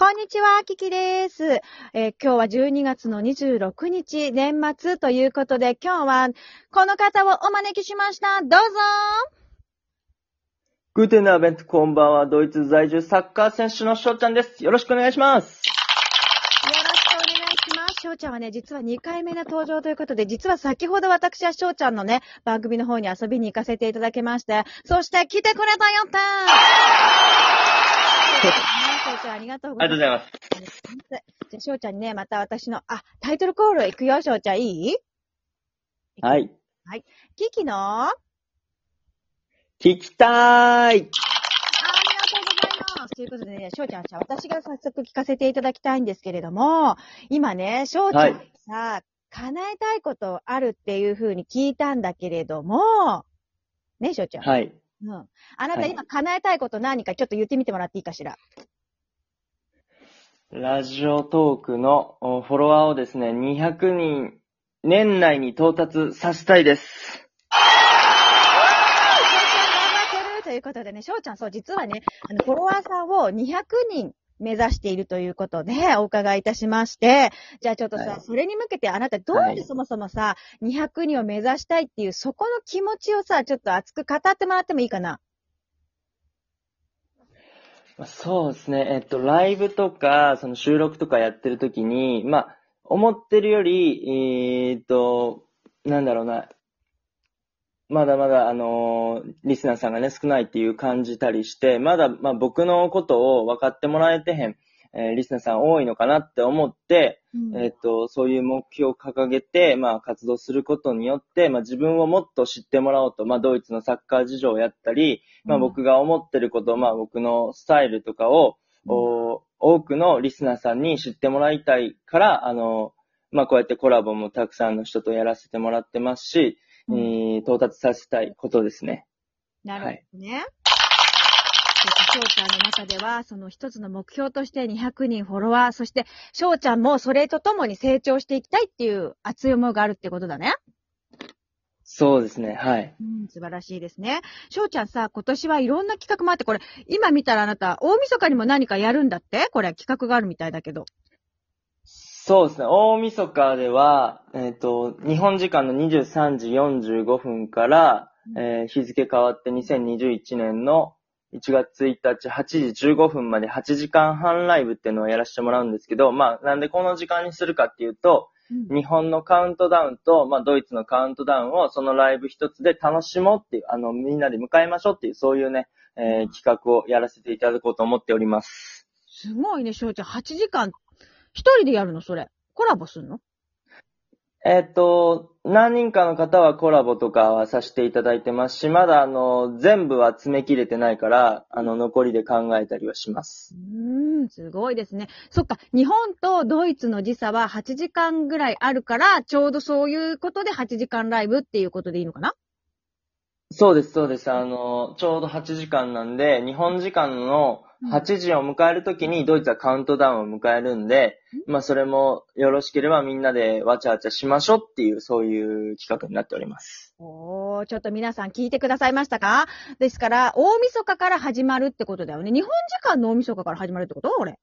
こんにちは、キキです。えー今日は12月の26日、年末ということで、今日はこの方をお招きしました。どうぞグーテンナーベント、こんばんは。ドイツ在住サッカー選手の翔ちゃんです。よろしくお願いします。よろしくお願いします。翔ちゃんはね、実は2回目の登場ということで、実は先ほど私は翔ちゃんのね、番組の方に遊びに行かせていただきまして、そして来てくれたよって 翔ちゃんありがとうございます。ありがとうございます。じゃあ、翔ちゃんにね、また私の、あ、タイトルコール行くよ、翔ちゃん、いい？はい。キキの？あ聞きたーい。ありがとうございます。ということでね、翔ちゃん、じゃあ私が早速聞かせていただきたいんですけれども、今ね、翔ちゃんはいさ、叶えたいことあるっていう風に聞いたんだけれども、ね、翔ちゃん。はい。うん。あなたはい今叶えたいこと何かちょっと言ってみてもらっていいかしら？ラジオトークのおフォロワーをですね、200人、年内に到達させたいです。ということでね、翔ちゃん、そう、実はね、あの、フォロワーさんを200人目指しているということで、お伺いいたしまして、じゃあちょっとさ、はいそれに向けてあなたどうやっはいてそもそもさ、200人を目指したいっていう、そこの気持ちをさ、ちょっと熱く語ってもらってもいいかな？そうですね。えっと、ライブとか、その収録とかやってる時に、まあ、思ってるより、えーっと、なんだろうな、まだまだ、あのーリスナーさんがね、少ないっていう感じたりして、まだ、まあ、僕のことを分かってもらえてへん、えーリスナーさん多いのかなって思って、うん。えっと、そういう目標を掲げて、まあ、活動することによって、まあ、自分をもっと知ってもらおうと、まあ、ドイツのサッカー事情をやったり、まあ、僕が思ってること、まあ、僕のスタイルとかを、お多くのリスナーさんに知ってもらいたいから、あの、まあ、こうやってコラボもたくさんの人とやらせてもらってますし、うん。えー到達させたいことですね。なるほどね。そうか翔ちゃんの中では、その一つの目標として200人フォロワー、そして翔ちゃんもそれとともに成長していきたいっていう熱い思いがあるってことだね。そうですね、はい。うん、素晴らしいですね。翔ちゃんさ、今年はいろんな企画もあって、これ、今見たらあなた、大晦日にも何かやるんだって？これ、企画があるみたいだけど。そうですね。大晦日では、えっ、と、日本時間の23時45分から、えー日付変わって2021年の1月1日8時15分まで8時間半ライブっていうのをやらせてもらうんですけど、まあ、なんでこの時間にするかっていうと、日本のカウントダウンと、まあ、ドイツのカウントダウンをそのライブ一つで楽しもうっていう、あの、みんなで迎えましょうっていう、そういうね、えー企画をやらせていただこうと思っております。すごいね、翔ちゃん。8時間、一人でやるのそれ。コラボすんの？えっと、何人かの方はコラボとかはさせていただいてますし、まだあの、全部は詰め切れてないから、あの、残りで考えたりはします。うーん、すごいですね。そっか、日本とドイツの時差は8時間ぐらいあるから、ちょうどそういうことで8時間ライブっていうことでいいのかな？そうです、そうです。あの、ちょうど8時間なんで、日本時間の8時を迎えるときにドイツはカウントダウンを迎えるんで、まあそれもよろしければみんなでわちゃわちゃしましょうっていう、そういう企画になっております。おー、ちょっと皆さん聞いてくださいましたか？ですから、大晦日から始まるってことだよね。日本時間の大晦日から始まるってこと？これ。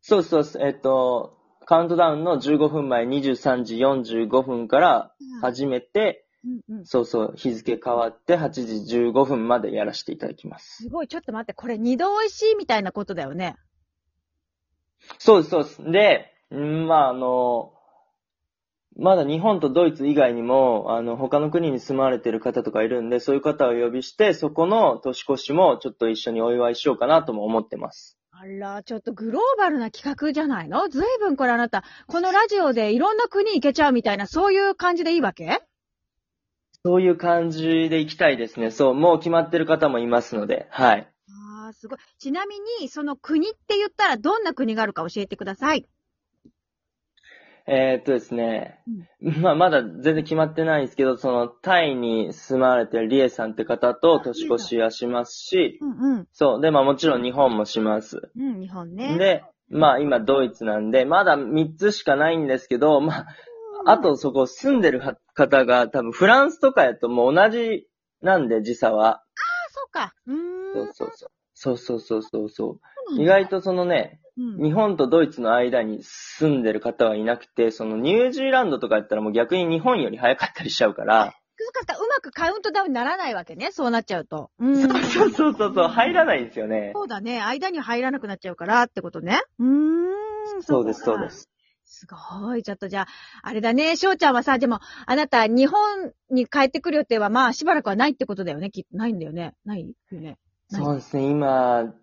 そうそう。えっと、カウントダウンの15分前23時45分から始めて、うんうん。そうそう、日付変わって8時15分までやらせていただきます。すごい、ちょっと待って、これ二度美味しいみたいなことだよね。そうです、そうです。で、んまあ、あの、まだ日本とドイツ以外にも、あの、他の国に住まわれてる方とかいるんで、そういう方をお呼びして、そこの年越しもちょっと一緒にお祝いしようかなとも思ってます。あら、ちょっとグローバルな企画じゃないの？ずいぶんこれあなた、このラジオでいろんな国行けちゃうみたいな、そういう感じでいいわけ？そういう感じでいきたいですね。そう、もう決まってる方もいますので、はい。ああ、すごい。ちなみに、その国って言ったらどんな国があるか教えてください。えーっとですね、まあ、まだ全然決まってないんですけど、その、タイに住まわれてるリエさんって方と年越しはしますし、うんうん。そう、で、まあもちろん日本もします。うん、日本ね。で、まあ今ドイツなんで、まだ3つしかないんですけど、まあ、あとそこ住んでる方が多分フランスとかやともう同じなんで時差は。あ、そうか。うーん。そうそうそう。そうそうそうそう意外とそのね、うん日本とドイツの間に住んでる方はいなくて、そのニュージーランドとかやったらもう逆に日本より早かったりしちゃうから、そっかうまくカウントダウンにならないわけね。そうなっちゃうと。うん。そうそうそうそう、入らないんですよね。そうだね。間に入らなくなっちゃうからってことね。うーん。そうです、かそうで。す。すごい。ちょっとじゃあ、あれだね。翔ちゃんはさ、でも、あなた、日本に帰ってくる予定は、まあ、しばらくはないってことだよね。きっと、ないんだよね。ないよね。そうですね、今、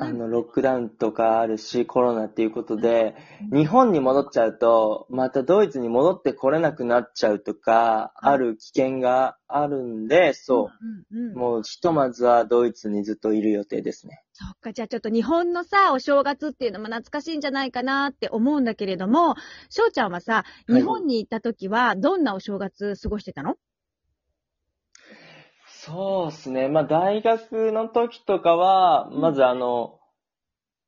あの、ロックダウンとかあるし、コロナっていうことで、日本に戻っちゃうと、またドイツに戻ってこれなくなっちゃうとか、うんある危険があるんで、そう。もうひとまずはドイツにずっといる予定ですね。そっか、じゃあちょっと日本のさ、お正月っていうのも懐かしいんじゃないかなって思うんだけれども、翔ちゃんはさ、い。日本に行った時は、どんなお正月過ごしてたの、そうですね。まあ大学の時とかは、うん。まずあの、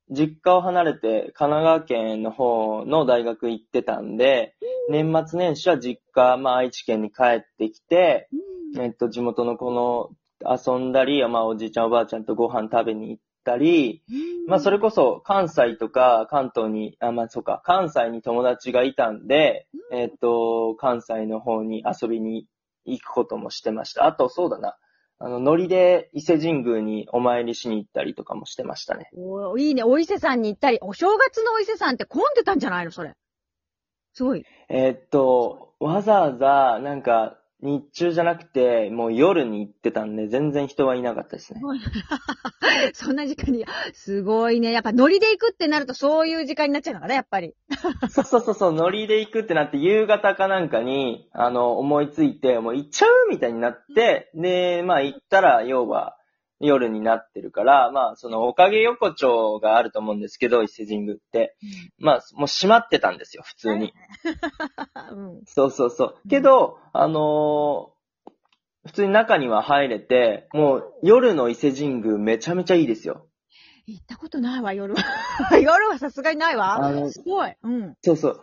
実家を離れて神奈川県の方の大学行ってたんで、年末年始は実家、まあ愛知県に帰ってきて、うん。えっと、地元の子の遊んだり、まあおじいちゃんおばあちゃんとご飯食べに行ったり、まあそれこそ関西とか関東に、あ、まあそうか、関西に友達がいたんで、えっと、関西の方に遊びに行くこともしてました。あとそうだな、あの、ノリで伊勢神宮にお参りしに行ったりとかもしてましたね。おーいいね。お伊勢さんに行ったり、お正月のお伊勢さんって混んでたんじゃないの？それ。すごい。えっと、わざわざ、なんか、日中じゃなくて、もう夜に行ってたんで、全然人はいなかったですね。そんな時間に、すごいね。やっぱノリで行くってなるとそういう時間になっちゃうのかな、やっぱり。そうそうそうそう、ノリで行くってなって、夕方かなんかに、あの、思いついて、もう行っちゃうみたいになって、で、まあ行ったら、要は、夜になってるから、まあ、その、おかげ横丁があると思うんですけど、伊勢神宮って。まあ、もう閉まってたんですよ、普通に。うん。そうそうそう。けど、あのー普通に中には入れて、もう夜の伊勢神宮めちゃめちゃいいですよ。行ったことないわ、夜は。夜はさすがにないわ。あのすごい。うん。そうそう。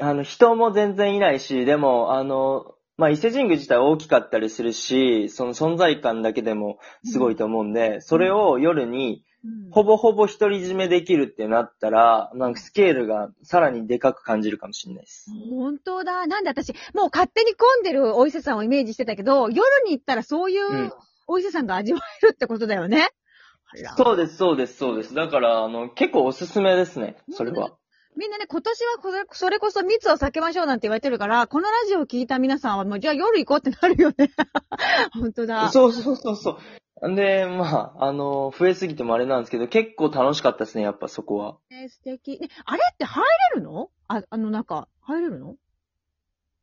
あの、人も全然いないし、でも、あの、まあ、伊勢神宮自体大きかったりするし、その存在感だけでもすごいと思うんで、それを夜にうんほぼほぼ独り占めできるってなったら、なんかスケールがさらにでかく感じるかもしれないです。本当だ。なんで私、もう勝手に混んでるお伊勢さんをイメージしてたけど、夜に行ったらそういううんお伊勢さんが味わえるってことだよね。あらそうです、そうです、そうです。だから、あの、結構おすすめですね、それは。みんなね、今年はこれそれこそ密を避けましょうなんて言われてるから、このラジオを聞いた皆さんはもうじゃあ夜行こうってなるよね。本当だ。そうそうそうそう。で、まあ、あの、増えすぎてもあれなんですけど、結構楽しかったですね、やっぱそこは。ね素敵。ね、あれって入れるの？あ、あの中、入れるの？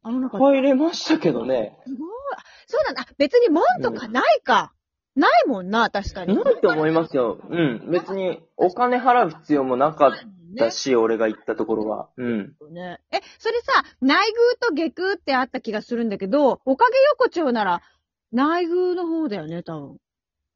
あの中、入れましたけどね。すごい。あそうなんだ。あ別に門とかないか。ないもんな、確かに。ないと思いますよ。うん。別に、お金払う必要もなかったし、俺が行ったところは。うん。ね。え、それさ、内宮と下宮ってあった気がするんだけど、おかげ横丁なら、内宮の方だよね、多分。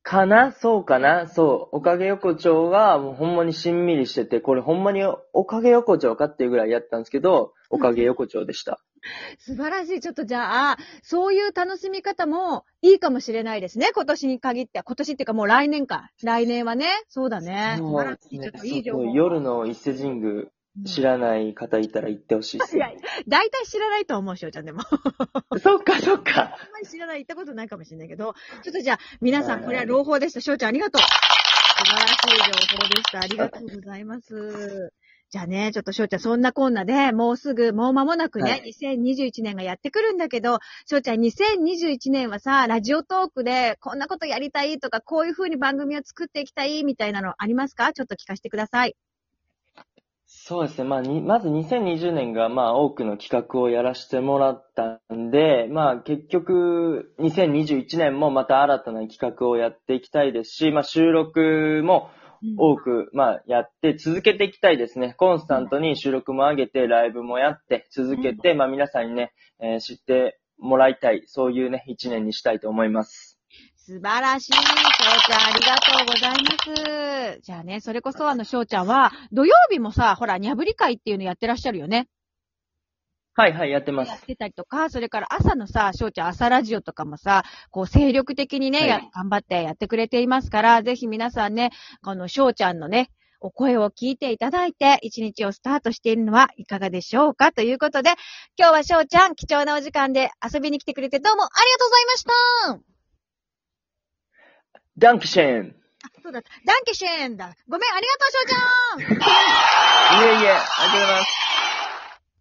かな？そうかな？そう。おかげ横丁が、もうほんまにしんみりしてて、これほんまにおかげ横丁かっていうぐらいやったんですけど、おかげ横丁でした。素晴らしい。ちょっとじゃあ、そういう楽しみ方もいいかもしれないですね。今年に限っては。今年っていうかもう来年か。来年はね。そうだね。素晴らしい。ちょねっといい情報。夜の伊勢神宮、知らない方いたら行ってほしいですいやね。、大体知らないと思う、しおちゃんでも。そっかそっか。あんまり知らない、行ったことないかもしれないけど、ちょっとじゃあ、皆さん、はいこれは朗報でした。しょうちゃん、ありがとう。素晴らしい情報でした。ありがとうございます。ね、ちょっとしょうちゃん、そんなこんなで、もうすぐ、もう間もなくね、はい2021年がやってくるんだけど、しょうちゃん、2021年はさ、ラジオトークで、こんなことやりたいとか、こういう風に番組を作っていきたいみたいなのありますか？ちょっと聞かせてください。そうですね。まあ、にまず2020年が、まあ、多くの企画をやらせてもらったんで、まあ、結局、2021年もまた新たな企画をやっていきたいですし、まあ、収録も多く、まあ、やって続けていきたいですね。コンスタントに収録も上げて、ライブもやって、続けて、まあ、皆さんにね、えー知ってもらいたい、そういうね、一年にしたいと思います。素晴らしい。しょうちゃん、ありがとうございます。じゃあね、それこそあの、しょうちゃんは、土曜日もさ、ほら、にゃぶり会っていうのやってらっしゃるよね。はいはい、やってます。やってたりとか、それから朝のさ、しょうちゃん朝ラジオとかもさ、こう精力的にね、はいや頑張ってやってくれていますから、ぜひ皆さんね、このしょうちゃんのね、お声を聞いていただいて、一日をスタートしているのはいかがでしょうか？ということで、今日は翔ちゃん、貴重なお時間で遊びに来てくれてどうもありがとうございましたダンクシェン。あ、そうだ。ダンケシェーンだ。ごめん、ありがとう、翔ちゃん いえいえ、ありがとうございます。